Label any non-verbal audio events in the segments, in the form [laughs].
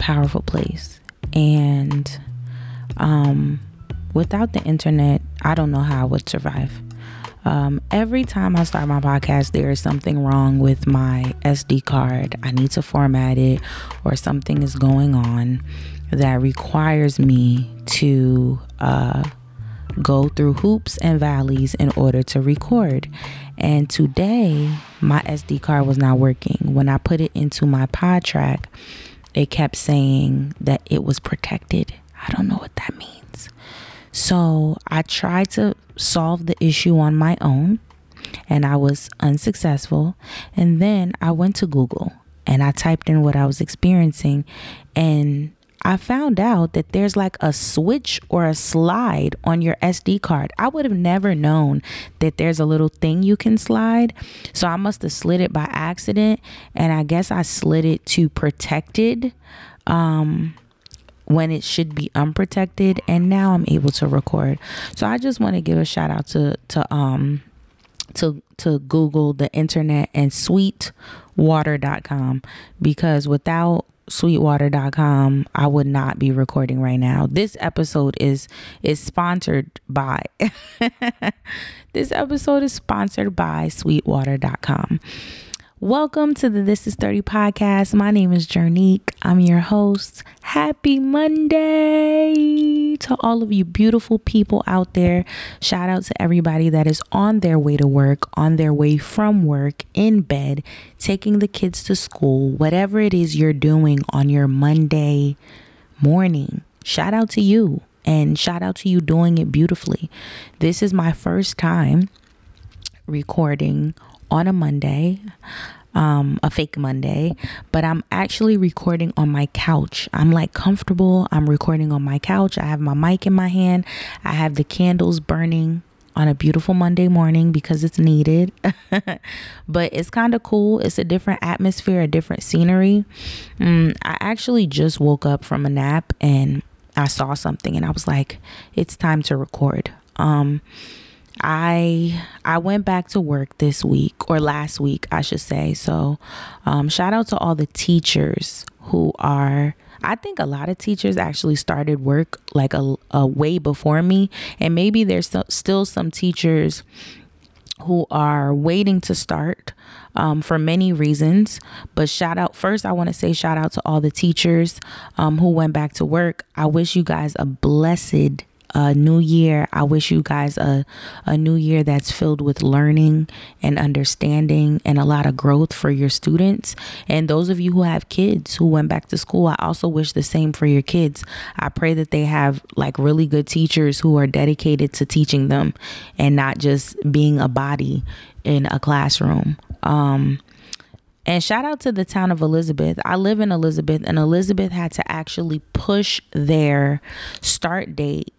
powerful place, and um, without the internet, I don't know how I would survive. Um, every time I start my podcast, there is something wrong with my SD card. I need to format it, or something is going on that requires me to uh, go through hoops and valleys in order to record. And today, my SD card was not working. When I put it into my PodTrak, it kept saying that it was protected. I don't know what that means. So I tried to solve the issue on my own and I was unsuccessful. And then I went to Google and I typed in what I was experiencing and I found out that there's like a switch or a slide on your SD card. I would have never known that there's a little thing you can slide. So I must have slid it by accident. And I guess I slid it to protected um, when it should be unprotected. And now I'm able to record. So I just want to give a shout out to, to, um, to to Google the internet and sweetwater.com because without sweetwater.com i would not be recording right now. This episode is is sponsored by [laughs] this episode is sponsored by sweetwater.com Welcome to the This is 30 podcast. My name is Jernique. I'm your host. Happy Monday to all of you beautiful people out there. Shout out to everybody that is on their way to work, on their way from work, in bed, taking the kids to school, whatever it is you're doing on your Monday morning. Shout out to you and shout out to you doing it beautifully. This is my first time recording on a Monday, um, a fake Monday, but I'm actually recording on my couch. I'm like comfortable. I'm recording on my couch. I have my mic in my hand. I have the candles burning on a beautiful Monday morning because it's needed. [laughs] but it's kind of cool. It's a different atmosphere, a different scenery. Mm, I actually just woke up from a nap and I saw something and I was like, it's time to record. Um, I I went back to work this week or last week, I should say. So, um, shout out to all the teachers who are. I think a lot of teachers actually started work like a, a way before me, and maybe there's still some teachers who are waiting to start um, for many reasons. But shout out first, I want to say shout out to all the teachers um, who went back to work. I wish you guys a blessed a new year. I wish you guys a, a new year that's filled with learning and understanding and a lot of growth for your students. And those of you who have kids who went back to school, I also wish the same for your kids. I pray that they have like really good teachers who are dedicated to teaching them and not just being a body in a classroom. Um, and shout out to the town of Elizabeth. I live in Elizabeth, and Elizabeth had to actually push their start date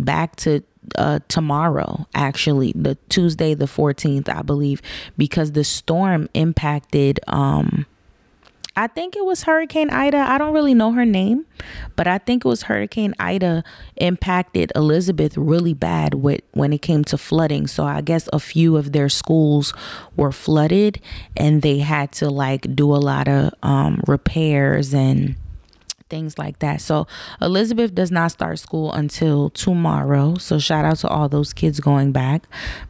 back to uh, tomorrow, actually, the Tuesday, the 14th, I believe, because the storm impacted. Um, I think it was Hurricane Ida. I don't really know her name, but I think it was Hurricane Ida impacted Elizabeth really bad with when it came to flooding. So I guess a few of their schools were flooded and they had to like do a lot of um, repairs and things like that. So Elizabeth does not start school until tomorrow. So shout out to all those kids going back.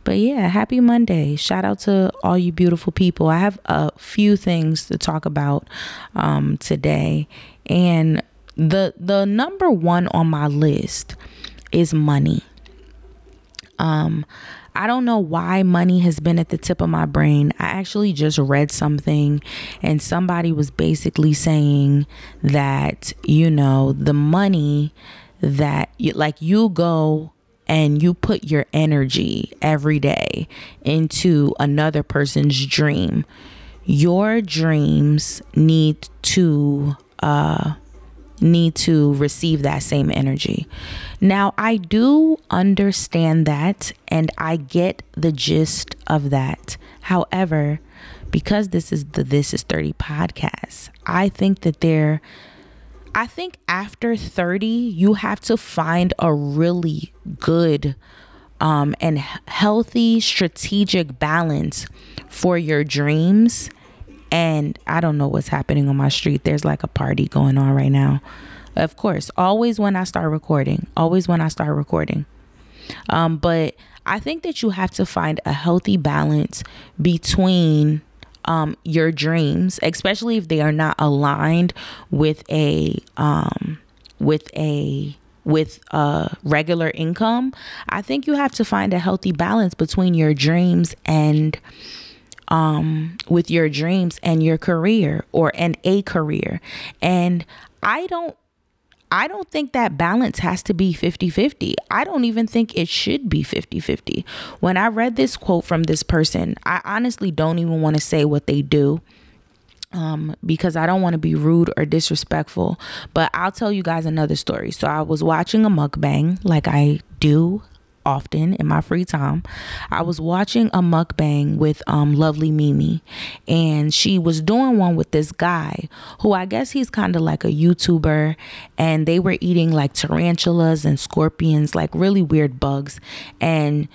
But yeah, happy Monday. Shout out to all you beautiful people. I have a few things to talk about um, today. And the the number one on my list is money. Um I don't know why money has been at the tip of my brain. I actually just read something and somebody was basically saying that, you know, the money that you, like you go and you put your energy every day into another person's dream. Your dreams need to uh need to receive that same energy. Now, I do understand that and I get the gist of that. However, because this is the This is 30 podcast, I think that there I think after 30, you have to find a really good um, and healthy strategic balance for your dreams and I don't know what's happening on my street. There's like a party going on right now. Of course, always when I start recording, always when I start recording. Um, but I think that you have to find a healthy balance between um, your dreams, especially if they are not aligned with a um, with a with a regular income. I think you have to find a healthy balance between your dreams and um, with your dreams and your career or and a career. And I don't I don't think that balance has to be 50-50. I don't even think it should be 50-50. When I read this quote from this person, I honestly don't even want to say what they do um, because I don't want to be rude or disrespectful. But I'll tell you guys another story. So I was watching a mukbang like I do often in my free time. I was watching a mukbang with um lovely Mimi and she was doing one with this guy who I guess he's kind of like a YouTuber and they were eating like tarantulas and scorpions like really weird bugs and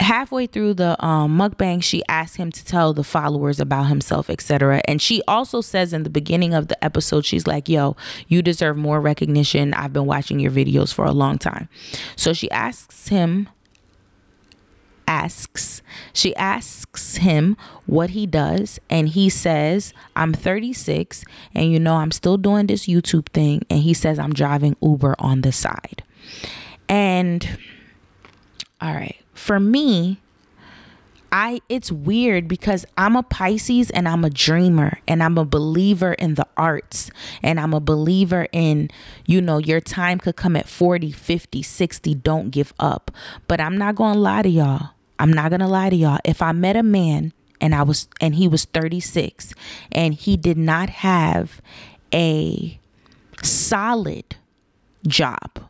halfway through the um, mukbang she asked him to tell the followers about himself etc and she also says in the beginning of the episode she's like yo you deserve more recognition. I've been watching your videos for a long time. So she asks him asks she asks him what he does and he says i'm 36 and you know i'm still doing this youtube thing. And he says i'm driving uber on the side. And all right for me, I it's weird because I'm a Pisces and I'm a dreamer and I'm a believer in the arts and I'm a believer in you know your time could come at 40, 50, 60, don't give up. But I'm not going to lie to y'all. I'm not going to lie to y'all. If I met a man and I was and he was 36 and he did not have a solid job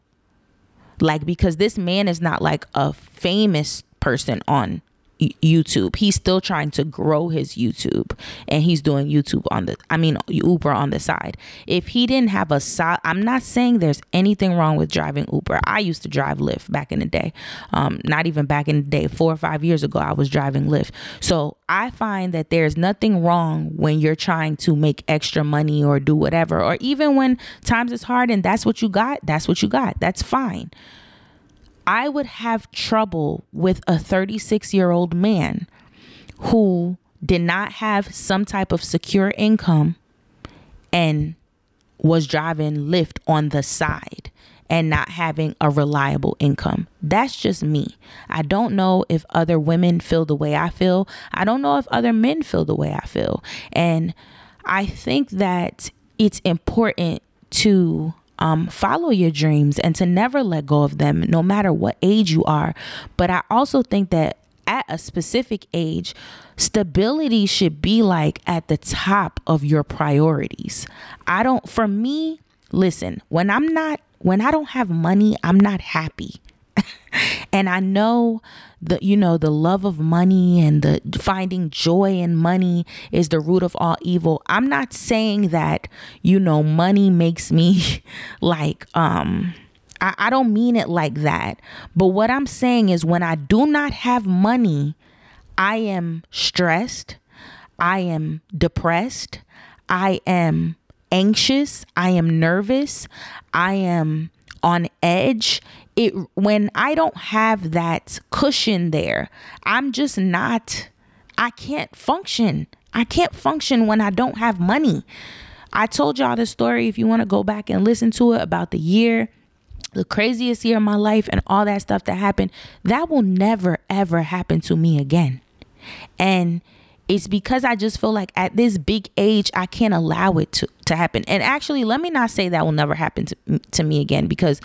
like, because this man is not like a famous person on YouTube. He's still trying to grow his YouTube and he's doing YouTube on the I mean Uber on the side. If he didn't have a side I'm not saying there's anything wrong with driving Uber. I used to drive Lyft back in the day. Um not even back in the day, 4 or 5 years ago I was driving Lyft. So I find that there's nothing wrong when you're trying to make extra money or do whatever or even when times is hard and that's what you got, that's what you got. That's fine. I would have trouble with a 36 year old man who did not have some type of secure income and was driving Lyft on the side and not having a reliable income. That's just me. I don't know if other women feel the way I feel. I don't know if other men feel the way I feel. And I think that it's important to um, follow your dreams and to never let go of them, no matter what age you are. But I also think that at a specific age, stability should be like at the top of your priorities. I don't, for me, listen, when I'm not, when I don't have money, I'm not happy. [laughs] and I know the you know the love of money and the finding joy in money is the root of all evil. I'm not saying that you know money makes me [laughs] like um I, I don't mean it like that. But what I'm saying is when I do not have money, I am stressed, I am depressed, I am anxious, I am nervous, I am on edge it when I don't have that cushion there, I'm just not I can't function. I can't function when I don't have money. I told y'all the story if you want to go back and listen to it about the year the craziest year of my life and all that stuff that happened, that will never ever happen to me again. And it's because I just feel like at this big age, I can't allow it to, to happen. And actually, let me not say that will never happen to, to me again because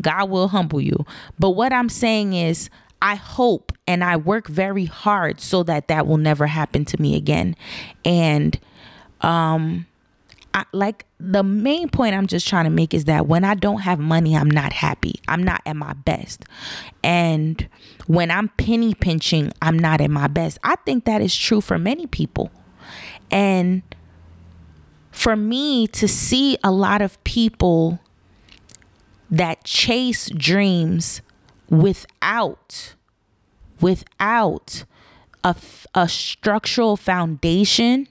God will humble you. But what I'm saying is, I hope and I work very hard so that that will never happen to me again. And, um, I, like the main point I'm just trying to make is that when I don't have money, I'm not happy. I'm not at my best. And when I'm penny pinching, I'm not at my best. I think that is true for many people. And for me to see a lot of people that chase dreams without without a, a structural foundation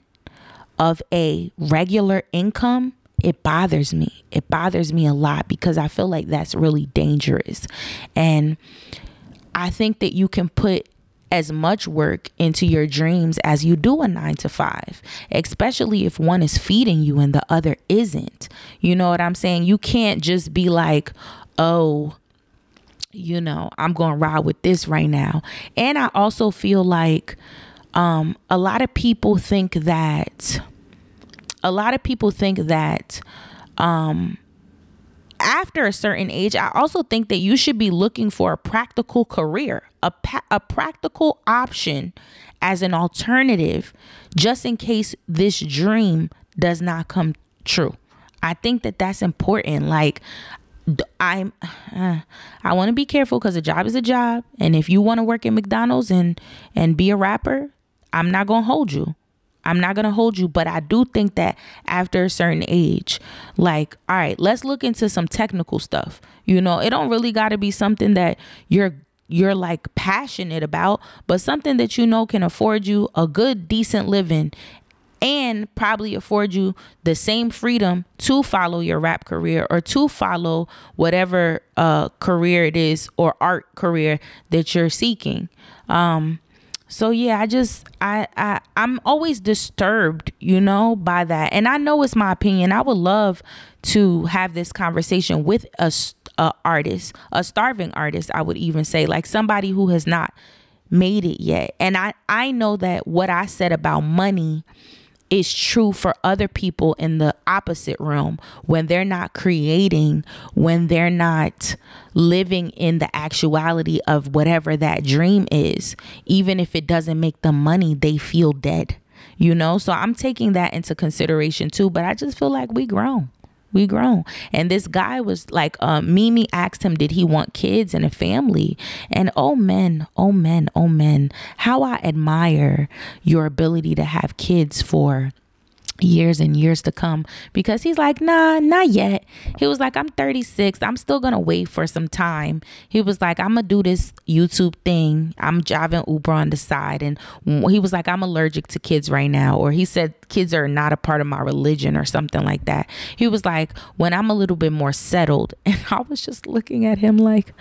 of a regular income, it bothers me. It bothers me a lot because I feel like that's really dangerous. And I think that you can put as much work into your dreams as you do a nine to five, especially if one is feeding you and the other isn't. You know what I'm saying? You can't just be like, oh, you know, I'm going to ride with this right now. And I also feel like um, a lot of people think that, a lot of people think that, um, after a certain age, I also think that you should be looking for a practical career, a, pa- a practical option as an alternative, just in case this dream does not come true. I think that that's important. Like, I'm, uh, [sighs] I want to be careful because a job is a job, and if you want to work at McDonald's and and be a rapper, I'm not gonna hold you. I'm not going to hold you, but I do think that after a certain age, like, all right, let's look into some technical stuff. You know, it don't really got to be something that you're you're like passionate about, but something that you know can afford you a good decent living and probably afford you the same freedom to follow your rap career or to follow whatever uh career it is or art career that you're seeking. Um so yeah i just I, I i'm always disturbed you know by that. And i know it's my opinion. I would love to have this conversation with a, a artist a starving artist i would even say like somebody who has not made it yet. And i i know that what i said about money is true for other people in the opposite realm when they're not creating, when they're not living in the actuality of whatever that dream is. Even if it doesn't make them money, they feel dead, you know? So I'm taking that into consideration too, but I just feel like we grown we grown. And this guy was like um, mimi asked him did he want kids and a family? And oh men oh men oh men how i admire your ability to have kids for years and years to come because he's like, nah, not yet. He was like, I'm 36. I'm still gonna wait for some time. He was like, I'm gonna do this YouTube thing. I'm driving Uber on the side. And he was like, I'm allergic to kids right now. Or he said, kids are not a part of my religion or something like that. He was like, when I'm a little bit more settled. [laughs] And I was just looking at him like,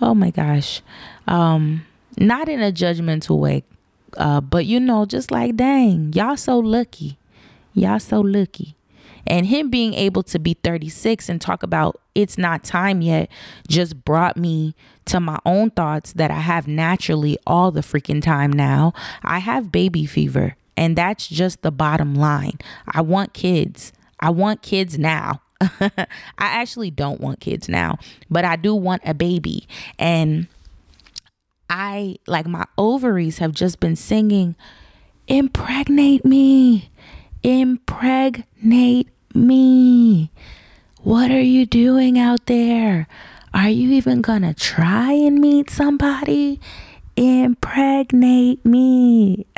oh my gosh. Um, not in a judgmental way. Uh, but you know, just like, dang, y'all so lucky Y'all so lucky. And him being able to be 36 and talk about it's not time yet just brought me to my own thoughts that I have naturally all the freaking time now. I have baby fever, and that's just the bottom line. I want kids. I want kids now. [laughs] I actually don't want kids now, but I do want a baby. And I like my ovaries have just been singing, impregnate me Impregnate me. What are you doing out there? Are you even gonna try and meet somebody? Impregnate me. [laughs]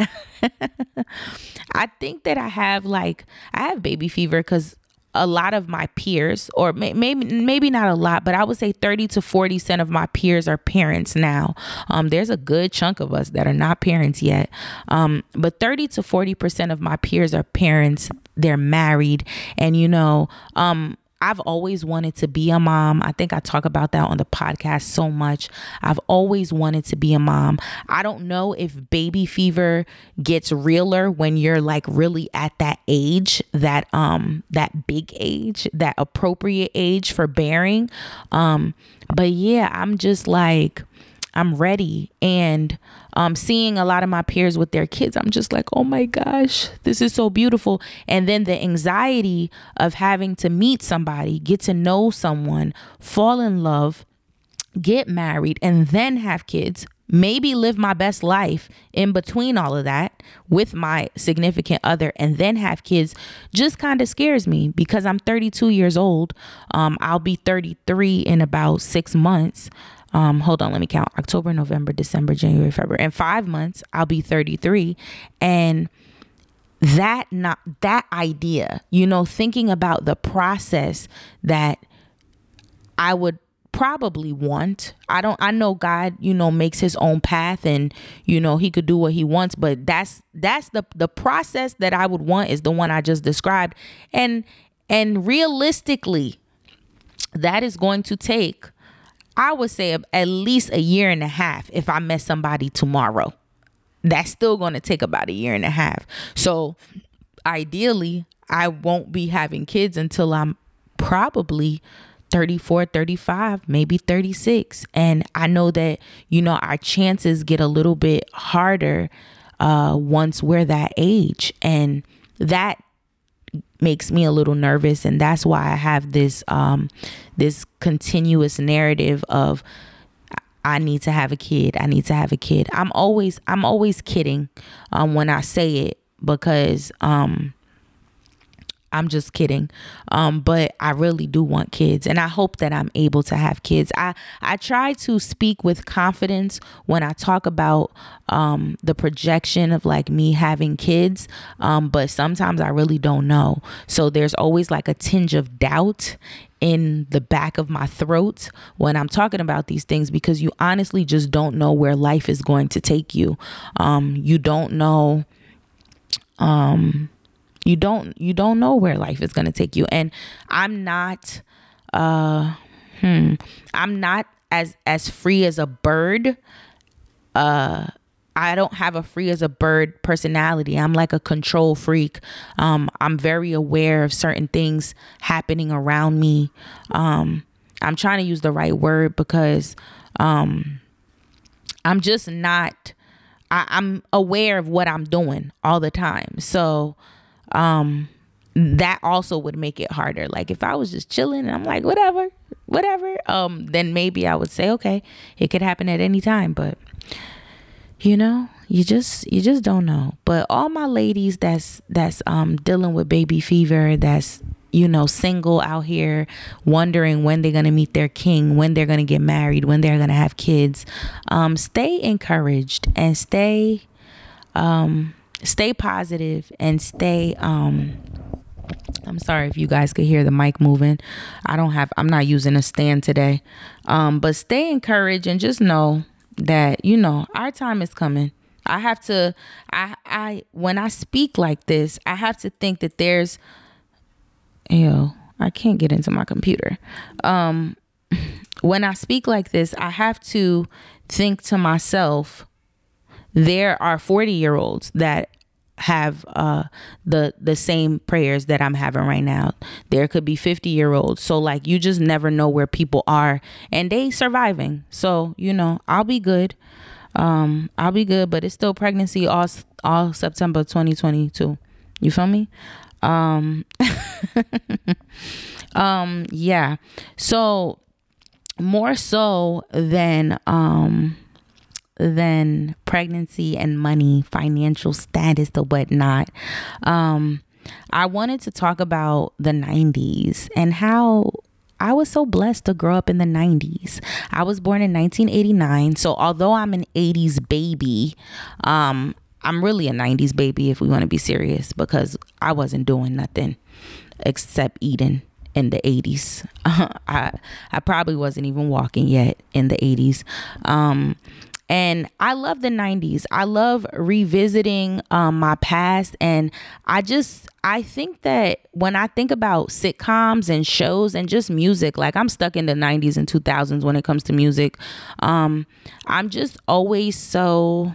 I think that I have like I have baby fever because a lot of my peers or may, maybe maybe not a lot but i would say 30 to 40 percent of my peers are parents now. Um, there's a good chunk of us that are not parents yet. Um, but 30 to 40 percent of my peers are parents. They're married. And you know um, I've always wanted to be a mom. I think I talk about that on the podcast so much. I've always wanted to be a mom. I don't know if baby fever gets realer when you're like really at that age, that um that big age, that appropriate age for bearing. Um but yeah, I'm just like I'm ready. And um, seeing a lot of my peers with their kids, I'm just like, oh my gosh, this is so beautiful. And then the anxiety of having to meet somebody, get to know someone, fall in love, get married, and then have kids. Maybe live my best life in between all of that with my significant other and then have kids just kind of scares me because I'm 32 years old. Um, I'll be 33 in about six months um, hold on, let me count October, November, December, January, February. In five months, I'll be 33. And that not that idea, you know, thinking about the process that I would probably want. I don't I know God, you know, makes his own path and you know, he could do what he wants, but that's that's the the process that I would want is the one I just described. And and realistically, that is going to take I would say at least a year and a half if I met somebody tomorrow. That's still going to take about a year and a half. So, ideally, I won't be having kids until I'm probably 34, 35, maybe 36. And I know that, you know, our chances get a little bit harder uh, once we're that age. And that makes me a little nervous. And that's why I have this um, this continuous narrative of I need to have a kid. I need to have a kid. I'm always I'm always kidding um, when I say it because um, I'm just kidding. Um, but I really do want kids and I hope that I'm able to have kids. I, I try to speak with confidence when I talk about um, the projection of like me having kids. Um, but sometimes I really don't know. So there's always like a tinge of doubt in the back of my throat when I'm talking about these things because you honestly just don't know where life is going to take you. Um, you don't know um you don't you don't know where life is going to take you and i'm not uh hmm i'm not as as free as a bird uh I don't have a free as a bird personality. I'm like a control freak. Um, I'm very aware of certain things happening around me. Um, I'm trying to use the right word because um, I'm just not. I, I'm aware of what I'm doing all the time. So um that also would make it harder. Like if i was just chilling and i'm like whatever whatever um then maybe i would say okay it could happen at any time. But you know you just you just don't know. But all my ladies that's that's um dealing with baby fever that's you know single out here wondering when they're going to meet their king when they're going to get married when they're going to have kids um stay encouraged and stay um stay positive and stay um I'm sorry if you guys could hear the mic moving. I don't have I'm not using a stand today. Um but stay encouraged and just know that you know our time is coming. I have to I I when I speak like this, I have to think that there's you I can't get into my computer. Um [laughs] when I speak like this, I have to think to myself there are 40 year olds that have uh the the same prayers that I'm having right now. There could be 50 year olds. So like you just never know where people are and they surviving. So, you know, I'll be good. Um I'll be good, but it's still pregnancy all all September 2022. You feel me? Um [laughs] um yeah. So more so than um than pregnancy and money, financial status, or whatnot. Um, I wanted to talk about the 90s and how I was so blessed to grow up in the 90s. I was born in 1989. So, although I'm an 80s baby, um, I'm really a 90s baby if we want to be serious because I wasn't doing nothing except eating in the 80s. [laughs] I I probably wasn't even walking yet in the 80s. Um, and I love the 90s. I love revisiting um, my past. And I just, I think that when I think about sitcoms and shows and just music, like I'm stuck in the 90s and 2000s when it comes to music. Um, I'm just always so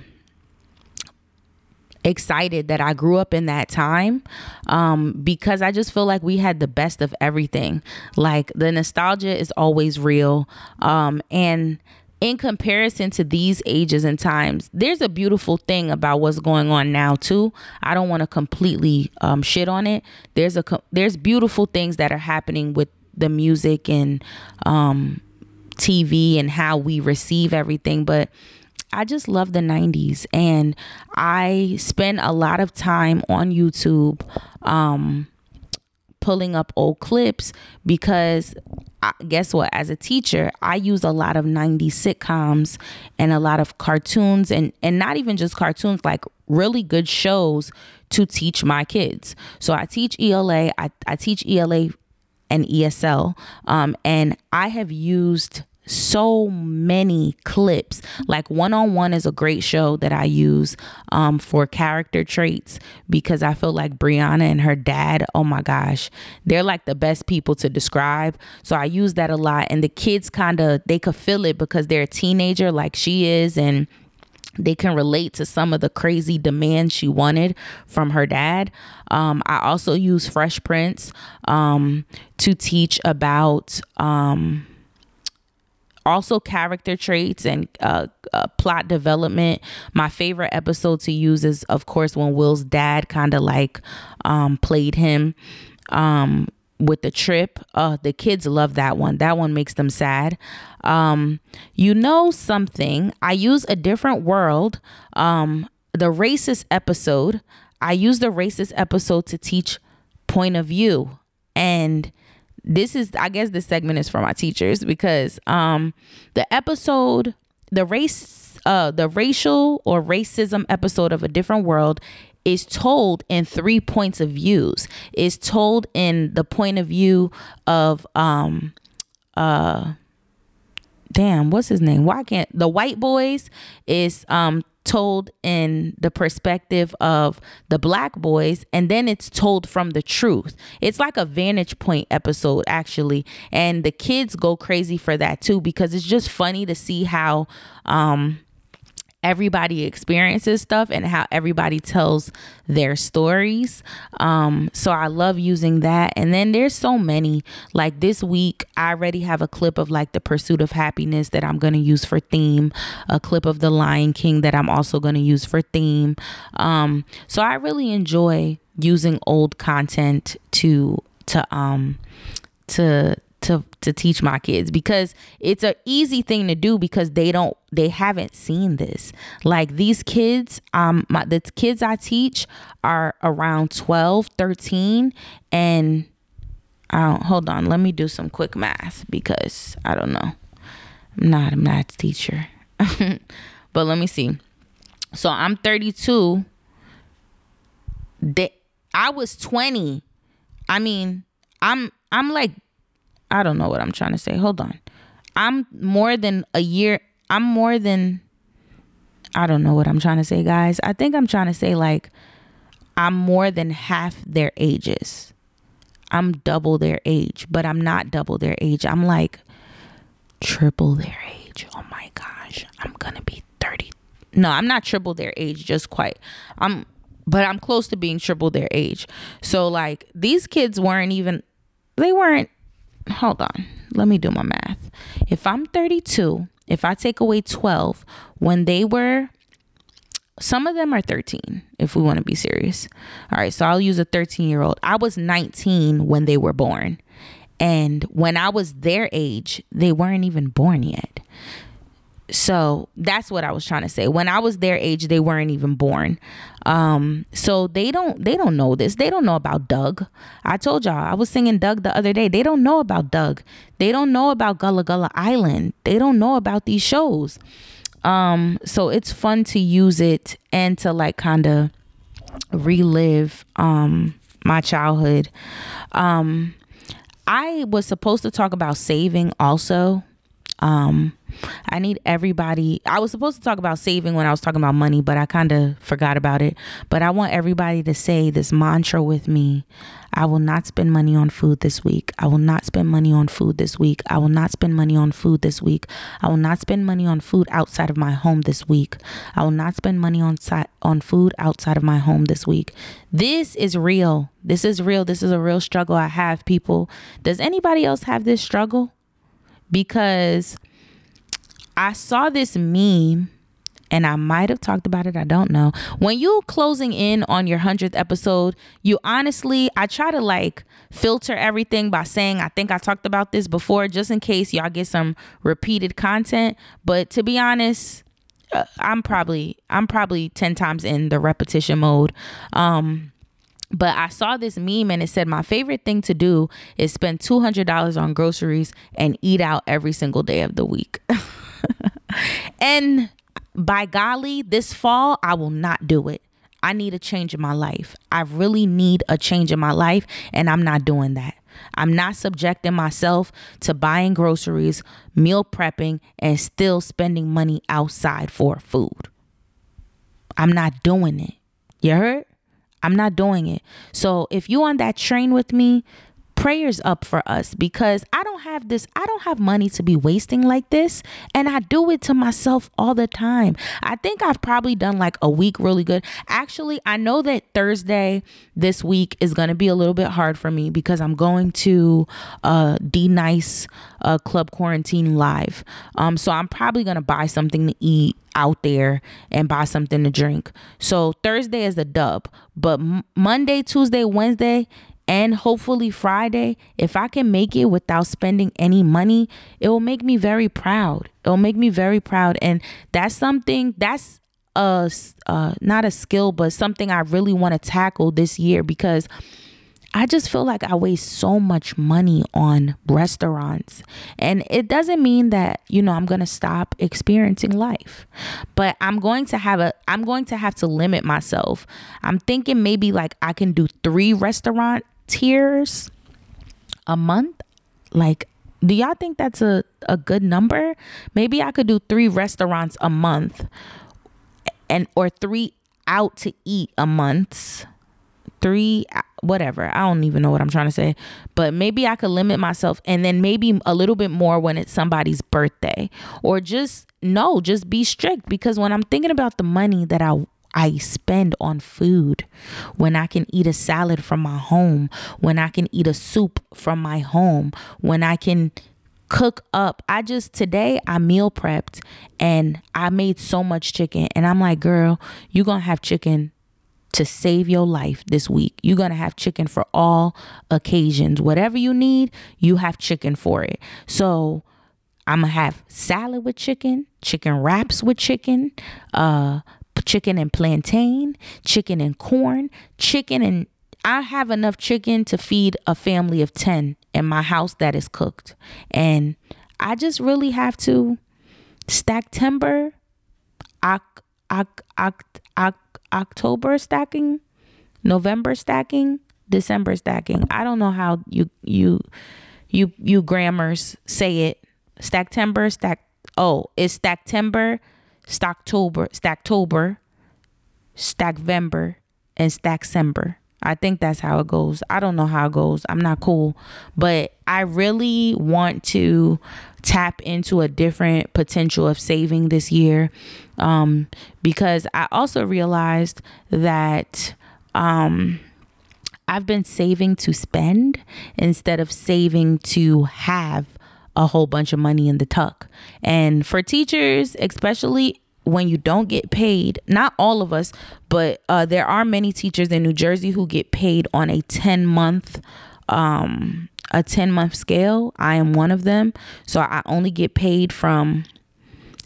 excited that I grew up in that time um, because I just feel like we had the best of everything. Like the nostalgia is always real. Um, and in comparison to these ages and times, there's a beautiful thing about what's going on now too. I don't want to completely um, shit on it. There's a there's beautiful things that are happening with the music and um, TV and how we receive everything, but I just love the 90s and I spend a lot of time on YouTube um, pulling up old clips because Guess what as a teacher i use a lot of 90s sitcoms and a lot of cartoons and and not even just cartoons like really good shows to teach my kids so i teach ela i, I teach ela and ESL. Um, and I have used so many clips. Like One on One is a great show that I use um, for character traits because I feel like Breanna and her dad, oh my gosh, they're like the best people to describe. So I use that a lot. And the kids kind of, they could feel it because they're a teenager like she is. And they can relate to some of the crazy demands she wanted from her dad. Um, I also use Fresh Prince um, to teach about. Um, also character traits and uh, uh, plot development. My favorite episode to use is, of course, when Will's dad kind of like um, played him um, with the trip. Uh, the kids love that one. That one makes them sad. Um, you know something? I use a different world. Um, the racist episode. I use the racist episode to teach point of view and this is I guess this segment is for my teachers because um the episode the race uh the racial or racism episode of a different world is told in three points of views. Is told in the point of view of um uh damn what's his name why can't the white boys is um told in the perspective of the black boys and then it's told from the truth. It's like a vantage point episode actually and the kids go crazy for that too because it's just funny to see how um everybody experiences stuff and how everybody tells their stories. Um, so I love using that. And then there's so many. Like this week, I already have a clip of like the pursuit of happiness that I'm gonna use for theme, a clip of the Lion King that I'm also gonna use for theme. Um, so I really enjoy using old content to to um to to to teach my kids because it's an easy thing to do because they don't they haven't seen this. Like these kids um my the kids i teach are around 12 13 and i don't hold on let me do some quick math because i don't know. I'm not a math teacher. [laughs] But let me see. So i'm 32 they, i was 20 i mean i'm i'm like I don't know what I'm trying to say. Hold on. I'm more than a year. I'm more than I don't know what I'm trying to say, guys. I think I'm trying to say like I'm more than half their ages. I'm double their age, but I'm not double their age. I'm like triple their age. Oh my gosh. I'm going to be 30. No, I'm not triple their age just quite. I'm but I'm close to being triple their age. So like these kids weren't even they weren't hold on. Let me do my math. If I'm 32, if I take away 12, when they were, some of them are 13, if we want to be serious. All right, so I'll use a 13 year old. I was 19 when they were born. And when I was their age, they weren't even born yet. So that's what I was trying to say. When I was their age, they weren't even born. Um, so they don't they don't know this. They don't know about Doug. I told y'all I was singing Doug the other day. They don't know about Doug. They don't know about Gullah Gullah Island. They don't know about these shows. Um, so it's fun to use it and to like kind of relive um my childhood. Um I was supposed to talk about saving also um, I need everybody. I was supposed to talk about saving when I was talking about money, but I kind of forgot about it. But I want everybody to say this mantra with me. I will not spend money on food this week. I will not spend money on food this week. I will not spend money on food this week. I will not spend money on food outside of my home this week. I will not spend money on si- on food outside of my home this week. This is real. This is real. This is a real struggle I have, people. Does anybody else have this struggle? Because I saw this meme and I might have talked about it. I don't know. When you closing in on your 100th episode, you honestly, I try to like filter everything by saying, I think I talked about this before, just in case y'all get some repeated content. But to be honest, uh, I'm probably I'm probably 10 times in the repetition mode. Um but I saw this meme and it said my favorite thing to do is spend $200 on groceries and eat out every single day of the week. [laughs] and by golly, this fall I will not do it. I need a change in my life. I really need a change in my life and I'm not doing that. I'm not subjecting myself to buying groceries, meal prepping, and still spending money outside for food. I'm not doing it. You heard? I'm not doing it. So if you on that train with me, prayers up for us because I don't have this, I don't have money to be wasting like this. And I do it to myself all the time. I think I've probably done like a week really good. Actually, I know that Thursday this week is going to be a little bit hard for me because I'm going to uh, D Nice uh, Club Quarantine Live. Um, so I'm probably going to buy something to eat out there and buy something to drink. So Thursday is the dub, but Monday, Tuesday, Wednesday and hopefully Friday, if I can make it without spending any money, it will make me very proud. It'll make me very proud. And that's something that's a uh, not a skill, but something I really want to tackle this year because I just feel like I waste so much money on restaurants. And it doesn't mean that, you know, I'm going to stop experiencing life. But I'm going to have a I'm going to have to limit myself. I'm thinking maybe like I can do 3 restaurant tiers a month? Like do y'all think that's a, a good number? Maybe i could do three restaurants a month and or three out to eat a month. Three uh, whatever. I don't even know what i'm trying to say. But maybe i could limit myself and then maybe a little bit more when it's somebody's birthday. Or just no just be strict. Because when i'm thinking about the money that i I spend on food, when I can eat a salad from my home, when I can eat a soup from my home, when I can cook up. I just today I meal prepped and I made so much chicken and I'm like, "Girl, you're going to have chicken to save your life this week. You're going to have chicken for all occasions. Whatever you need, you have chicken for it." So, I'm gonna have salad with chicken, chicken wraps with chicken, uh, chicken and plantain, chicken and corn, chicken and I have enough chicken to feed a family of 10 in my house that is cooked. And I just really have to stack timber, oc- oc- oc- oc- October stacking, November stacking, December stacking. I don't know how you you you you grammars say it. Stack timber, stack oh, it's stack timber, Stocktober, Stacktober, Stackvember, and Stacksember. I think that's how it goes. I don't know how it goes. I'm not cool, but I really want to tap into a different potential of saving this year um, because I also realized that um, I've been saving to spend instead of saving to have a whole bunch of money in the tuck. And for teachers, especially when you don't get paid, not all of us, but uh, there are many teachers in New Jersey who get paid on a 10 month um a 10 month scale. I am one of them. So I only get paid from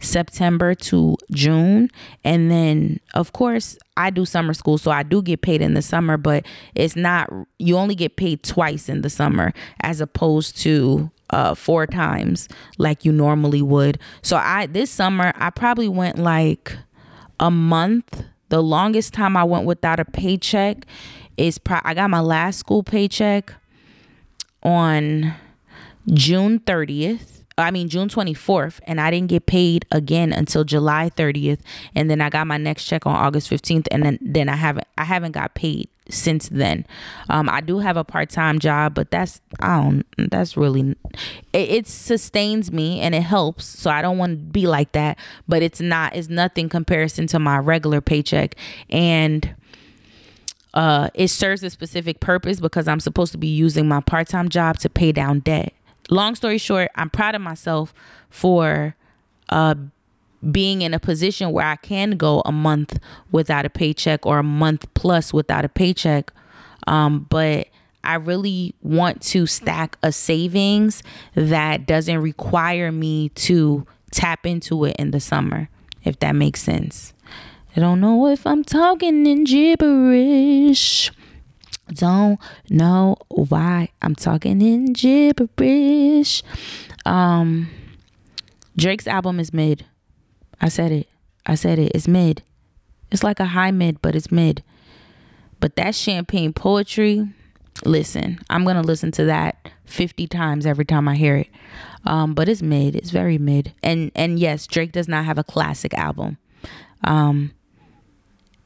September to June. And then, of course, I do summer school. So I do get paid in the summer, but it's not, you only get paid twice in the summer as opposed to uh, four times like you normally would. So I this summer I probably went like a month. The longest time I went without a paycheck is pro- I got my last school paycheck on June 30th I mean June 24th and I didn't get paid again until July 30th and then I got my next check on August 15th and then then I haven't I haven't got paid since then. Um I do have a part-time job but that's I don't that's really it, it sustains me and it helps. So I don't want to be like that but it's not it's nothing comparison to my regular paycheck. And uh, it serves a specific purpose because I'm supposed to be using my part time job to pay down debt. Long story short, I'm proud of myself for uh, being in a position where I can go a month without a paycheck or a month plus without a paycheck. Um, but I really want to stack a savings that doesn't require me to tap into it in the summer, if that makes sense. I don't know if I'm talking in gibberish. Don't know why I'm talking in gibberish. Um, Drake's album is mid. I said it. I said it. It's mid. It's like a high mid, but it's mid. But that champagne poetry, listen, I'm gonna listen to that 50 times every time I hear it. Um, but it's mid. It's very mid. And and yes, Drake does not have a classic album. Um,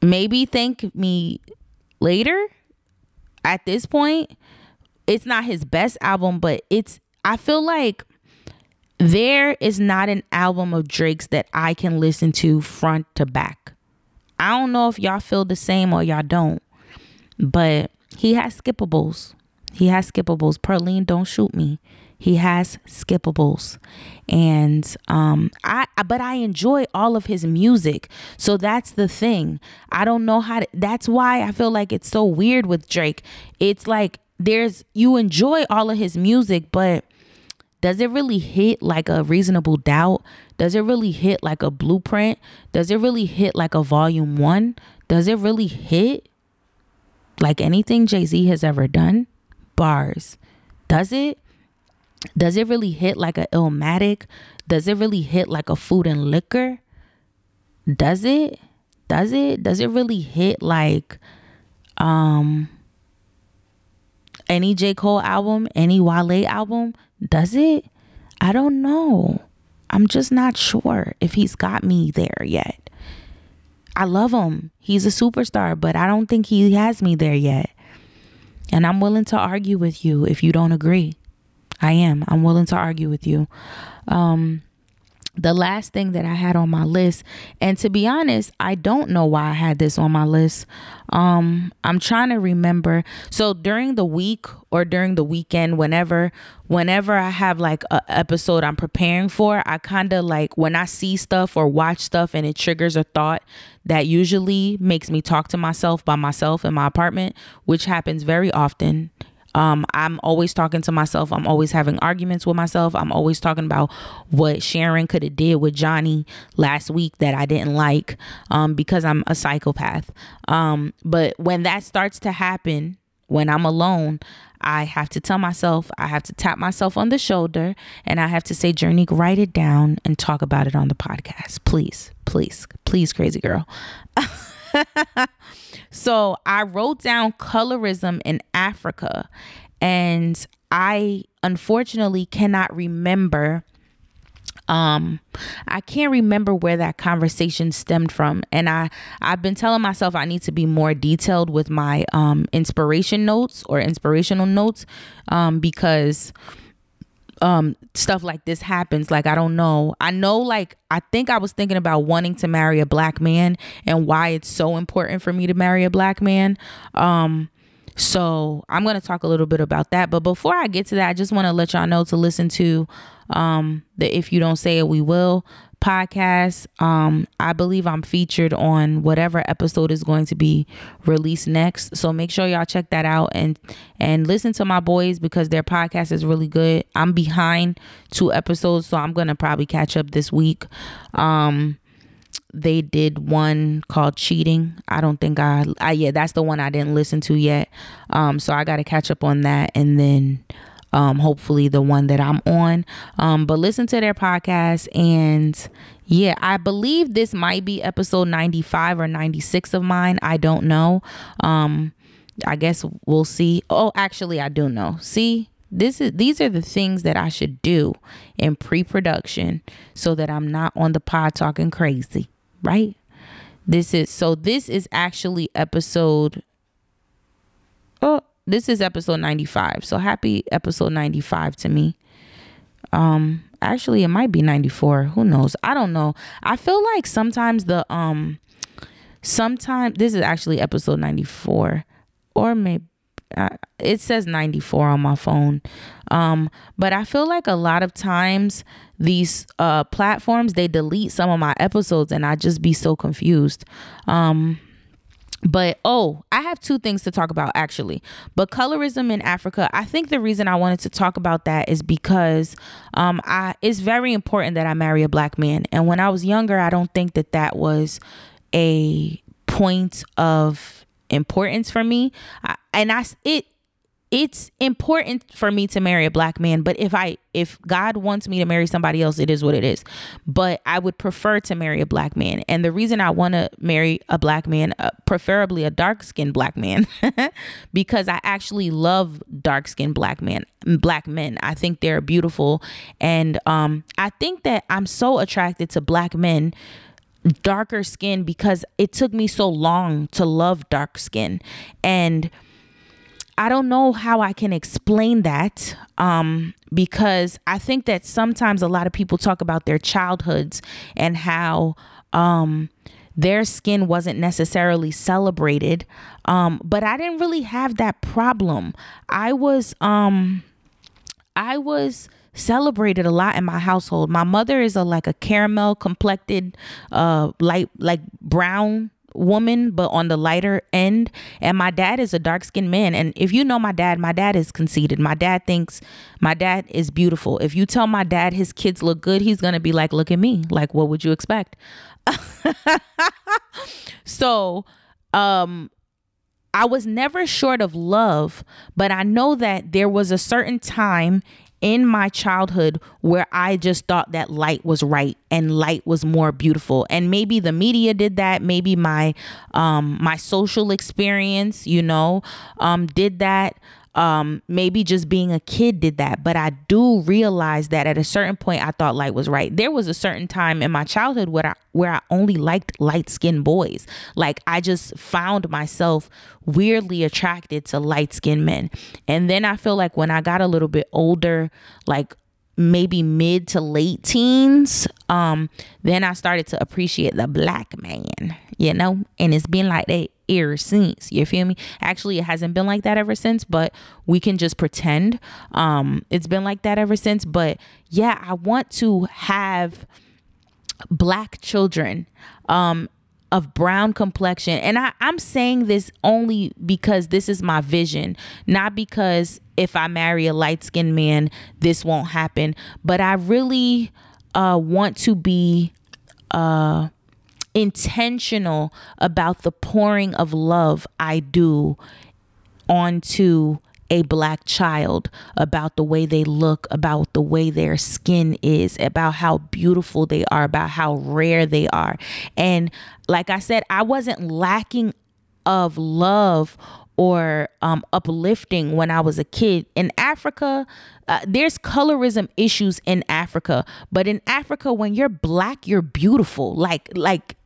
maybe thank me later. At this point, it's not his best album, but it's. I feel like there is not an album of Drake's that I can listen to front to back. I don't know if y'all feel the same or y'all don't, but he has skippables. He has skippables. Perlene, don't shoot me. He has skippables. And um I but I enjoy all of his music. So that's the thing. I don't know how to that's why I feel like it's so weird with Drake. It's like there's you enjoy all of his music, but does it really hit like a reasonable doubt? Does it really hit like a blueprint? Does it really hit like a volume one? Does it really hit like anything Jay Z has ever done? Bars. Does it? Does it really hit like a Illmatic? Does it really hit like a food and liquor? Does it? Does it? Does it really hit like um any J. Cole album, any Wale album? Does it? I don't know. I'm just not sure if he's got me there yet. I love him. He's a superstar, but I don't think he has me there yet. And I'm willing to argue with you if you don't agree. I am. I'm willing to argue with you. Um, the last thing that I had on my list, and to be honest, I don't know why I had this on my list. Um, I'm trying to remember. So during the week or during the weekend, whenever, whenever I have like a episode I'm preparing for, I kind of like when I see stuff or watch stuff and it triggers a thought that usually makes me talk to myself by myself in my apartment, which happens very often um, I'm always talking to myself. I'm always having arguments with myself. I'm always talking about what Sharon could have did with Johnny last week that I didn't like um, because I'm a psychopath. Um, but when that starts to happen, when I'm alone, I have to tell myself, I have to tap myself on the shoulder and I have to say, Journey, write it down and talk about it on the podcast. Please, please, please, crazy girl. [laughs] so I wrote down colorism in Africa, and I unfortunately cannot remember um i can't remember where that conversation stemmed from. And i i've been telling myself i need to be more detailed with my um inspiration notes or inspirational notes um because um stuff like this happens like i don't know. I know like i think i was thinking about wanting to marry a black man and why it's so important for me to marry a black man. Um so i'm going to talk a little bit about that. But before i get to that i just want to let y'all know to listen to um the if you don't say it we will podcast. Um, I believe I'm featured on whatever episode is going to be released next. So make sure y'all check that out and and listen to my boys because their podcast is really good. I'm behind two episodes, so I'm gonna probably catch up this week. Um, they did one called cheating i don't think i i yeah that's the one i didn't listen to yet um so i gotta catch up on that and then um, hopefully the one that I'm on. Um, but listen to their podcast. And yeah, I believe this might be episode 95 or 96 of mine. I don't know. Um, I guess we'll see. Oh, actually, I do know. See, this is these are the things that I should do in pre-production so that I'm not on the pod talking crazy, right? This is so this is actually episode oh this is episode 95 so happy episode 95 to me. Um actually it might be 94 who knows? I don't know. I feel like sometimes the um sometimes this is actually episode 94 or maybe uh, it says 94 on my phone. Um but i feel like a lot of times these uh platforms they delete some of my episodes and i just be so confused. Um but oh, I have two things to talk about actually. But colorism in Africa, I think the reason I wanted to talk about that is because um, I it's very important that I marry a black man. And when I was younger, I don't think that that was a point of importance for me. I, and I it it's important for me to marry a black man but if i if god wants me to marry somebody else it is what it is. But i would prefer to marry a black man. And the reason i want to marry a black man uh, preferably a dark skinned black man [laughs] because i actually love dark skinned black men black men. I think they're beautiful. And um i think that i'm so attracted to black men darker skin because it took me so long to love dark skin. And I don't know how I can explain that um, because I think that sometimes a lot of people talk about their childhoods and how um, their skin wasn't necessarily celebrated. Um, but I didn't really have that problem. I was, um, I was celebrated a lot in my household. My mother is a like a caramel complected, uh, light like brown woman, but on the lighter end. And my dad is a dark skinned man. And if you know my dad, my dad is conceited. My dad thinks my dad is beautiful. If you tell my dad his kids look good, he's going to be like, look at me. Like, what would you expect? [laughs] so, um, I was never short of love, but I know that there was a certain time in my childhood where I just thought that light was right and light was more beautiful. And maybe the media did that, maybe my um my social experience, you know, um did that um maybe just being a kid did that but i do realize that at a certain point i thought light was right. There was a certain time in my childhood where i where i only liked light skinned boys. Like i just found myself weirdly attracted to light skinned men. And then i feel like when i got a little bit older like maybe mid to late teens um then i started to appreciate the black man you know? And it's been like that ever since you feel me actually it hasn't been like that ever since but we can just pretend um it's been like that ever since but yeah i want to have black children um of brown complexion. And I, I'm saying this only because this is my vision, not because if I marry a light skinned man, this won't happen. But I really uh, want to be uh, intentional about the pouring of love I do onto a black child about the way they look, about the way their skin is, about how beautiful they are, about how rare they are. And like I said, I wasn't lacking of love or um, uplifting when I was a kid. In Africa, uh, there's colorism issues in Africa, but in Africa, when you're black, you're beautiful. Like like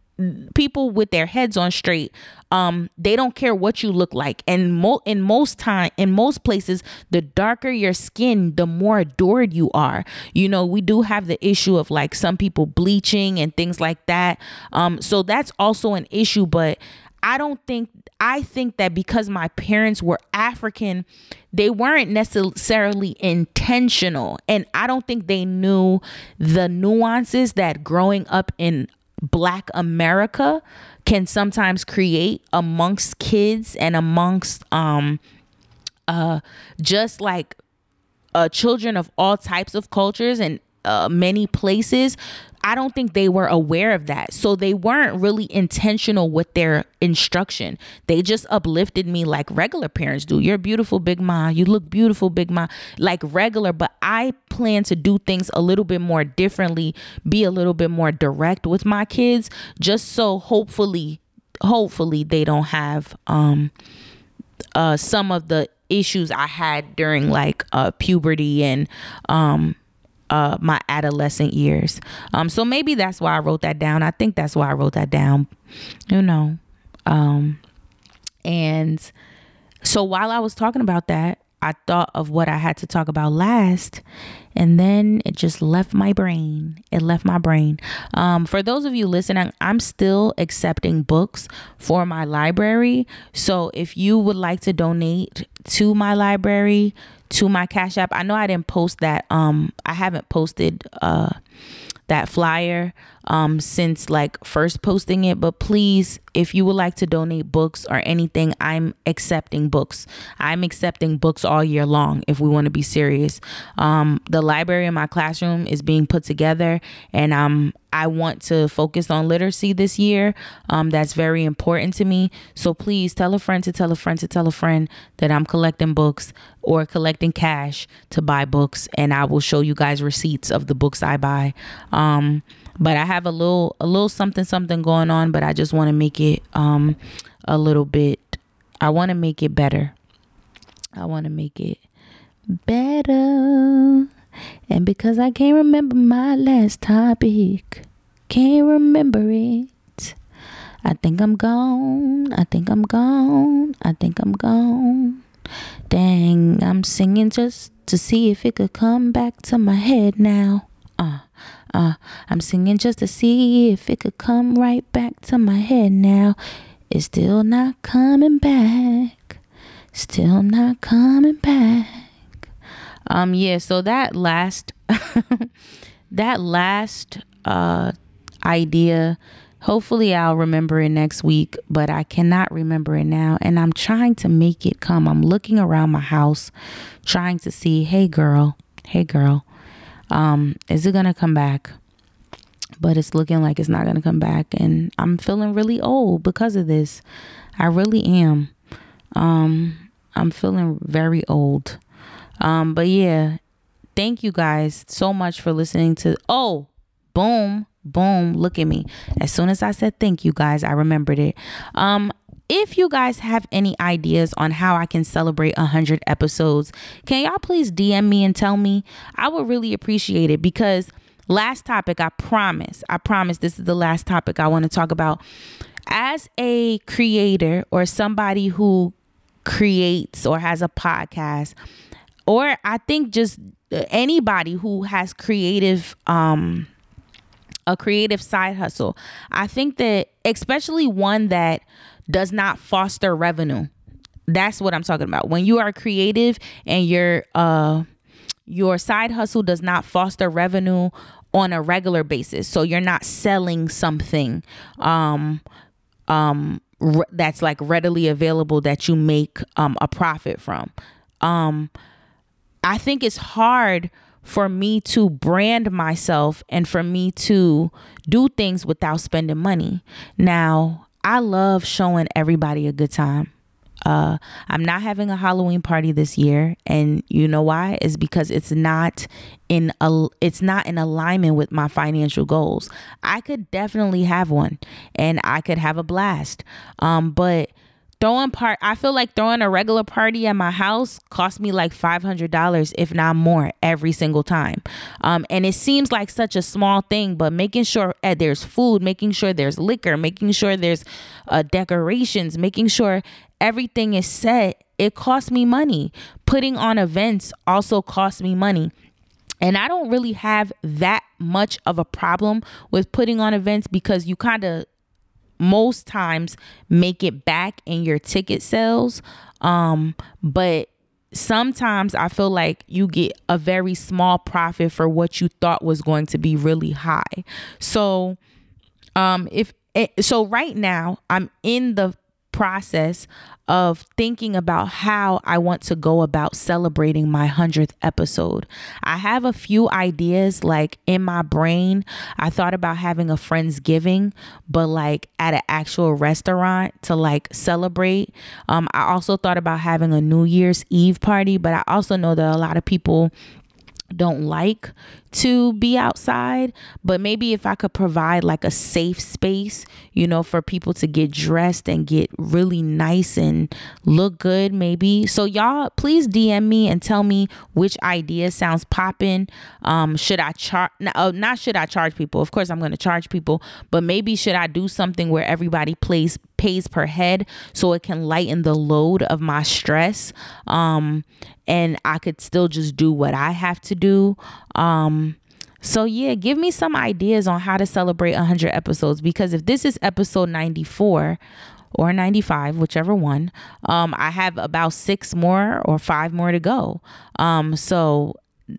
people with their heads on straight um they don't care what you look like. And mo- in most time in most places the darker your skin the more adored you are. You know we do have the issue of like some people bleaching and things like that. Um so that's also an issue but I don't think I think that because my parents were African, they weren't necessarily intentional. And I don't think they knew the nuances that growing up in black America can sometimes create amongst kids and amongst um uh just like uh children of all types of cultures and uh, many places I don't think they were aware of that. So they weren't really intentional with their instruction. They just uplifted me like regular parents do. You're beautiful, Big Ma. You look beautiful, Big Ma. Like regular, but I plan to do things a little bit more differently, be a little bit more direct with my kids, just so hopefully, hopefully they don't have um uh some of the issues I had during like uh puberty and um uh, my adolescent years. Um, so maybe that's why I wrote that down. I think that's why I wrote that down. You know, um, and so while I was talking about that, I thought of what I had to talk about last, and then it just left my brain. It left my brain. Um, for those of you listening, I'm still accepting books for my library. So if you would like to donate to my library, to my Cash App. I know I didn't post that. Um, I haven't posted uh that flyer um since like first posting it but please if you would like to donate books or anything i'm accepting books i'm accepting books all year long if we want to be serious um the library in my classroom is being put together and um I want to focus on literacy this year. Um, that's very important to me. So please tell a friend to tell a friend to tell a friend that I'm collecting books or collecting cash to buy books, and I will show you guys receipts of the books I buy. Um, but I have a little a little something something going on, but I just want to make it um a little bit. I want to make it better. I want to make it better. And because I can't remember my last topic, can't remember it. I think I'm gone. I think I'm gone. I think I'm gone. Dang, I'm singing just to see if it could come back to my head now. Uh, uh, I'm singing just to see if it could come right back to my head now. It's still not coming back. Still not coming back. Um, yeah, so that last [laughs] that last uh idea, hopefully I'll remember it next week, but I cannot remember it now. And I'm trying to make it come. I'm looking around my house, trying to see, hey girl, hey girl, um, is it gonna come back? But it's looking like it's not gonna come back, and I'm feeling really old because of this. I really am. Um, I'm feeling very old. Um, but yeah, thank you guys so much for listening to. Oh, boom, boom! Look at me. As soon as I said thank you guys, I remembered it. Um, if you guys have any ideas on how I can celebrate 100 episodes, can y'all please DM me and tell me? I would really appreciate it because last topic, I promise, I promise this is the last topic I want to talk about. As a creator or somebody who creates or has a podcast, or I think just anybody who has creative um a creative side hustle. I think that especially one that does not foster revenue. That's what I'm talking about. When you are creative and your uh your side hustle does not foster revenue on a regular basis. So you're not selling something um um re- that's like readily available that you make um a profit from. Um I think it's hard for me to brand myself and for me to do things without spending money. Now, I love showing everybody a good time. Uh, I'm not having a Halloween party this year, and you know why? Is because it's not in a it's not in alignment with my financial goals. I could definitely have one, and I could have a blast. Um, but throwing part i feel like throwing a regular party at my house cost me like $500 if not more every single time. Um, and it seems like such a small thing but making sure uh, there's food making sure there's liquor making sure there's uh, decorations making sure everything is set it costs me money. Putting on events also costs me money. And I don't really have that much of a problem with putting on events because you kind of most times make it back in your ticket sales. Um, but sometimes I feel like you get a very small profit for what you thought was going to be really high. So, um, if eh, so, right now I'm in the process of thinking about how I want to go about celebrating my 100th episode. I have a few ideas like in my brain. I thought about having a Friendsgiving, but like at an actual restaurant to like celebrate. Um, I also thought about having a New Year's Eve party, but I also know that a lot of people don't like to be outside but maybe if i could provide like a safe space you know for people to get dressed and get really nice and look good maybe. So y'all please dm me and tell me which idea sounds popping um should i charge no, oh, not should i charge people. Of course i'm going to charge people but maybe should i do something where everybody plays pays per head so it can lighten the load of my stress um and I could still just do what I have to do. Um, so yeah, give me some ideas on how to celebrate 100 episodes because if this is episode 94 or 95, whichever one, um, I have about six more or five more to go. Um, so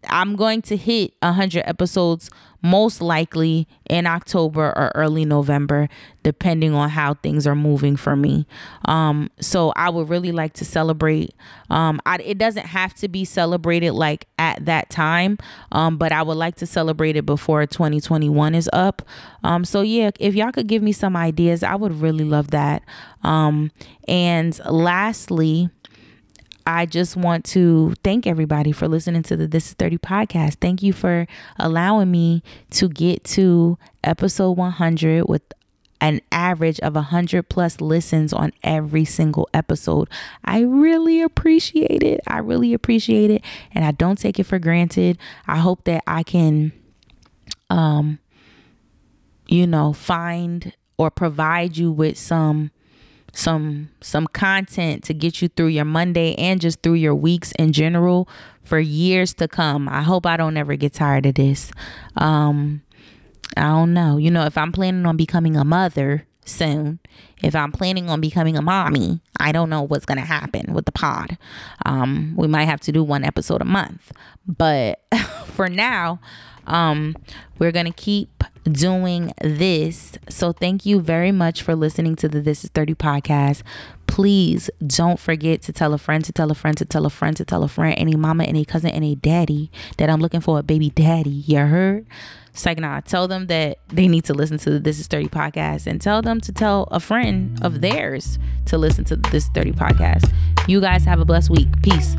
I'm going to hit 100 episodes most likely in October or early November, depending on how things are moving for me. Um, so I would really like to celebrate. Um, I, it doesn't have to be celebrated like at that time, um, but I would like to celebrate it before 2021 is up. Um, so yeah, if y'all could give me some ideas, I would really love that. Um, and lastly, I just want to thank everybody for listening to the This is 30 podcast. Thank you for allowing me to get to episode 100 with an average of 100 plus listens on every single episode. I really appreciate it. I really appreciate it and I don't take it for granted. I hope that I can um you know, find or provide you with some some some content to get you through your Monday and just through your weeks in general for years to come. I hope I don't ever get tired of this. Um I don't know. You know, if I'm planning on becoming a mother soon, if I'm planning on becoming a mommy, I don't know what's going to happen with the pod. Um we might have to do one episode a month. But [laughs] for now, um we're going to keep doing this. So thank you very much for listening to the This is 30 podcast. Please don't forget to tell a friend to tell a friend to tell a friend to tell a friend, any mama, any cousin, any daddy that I'm looking for a baby daddy. You heard? It's like, nah, tell them that they need to listen to the This is 30 podcast and tell them to tell a friend of theirs to listen to This 30 podcast. You guys have a blessed week. Peace.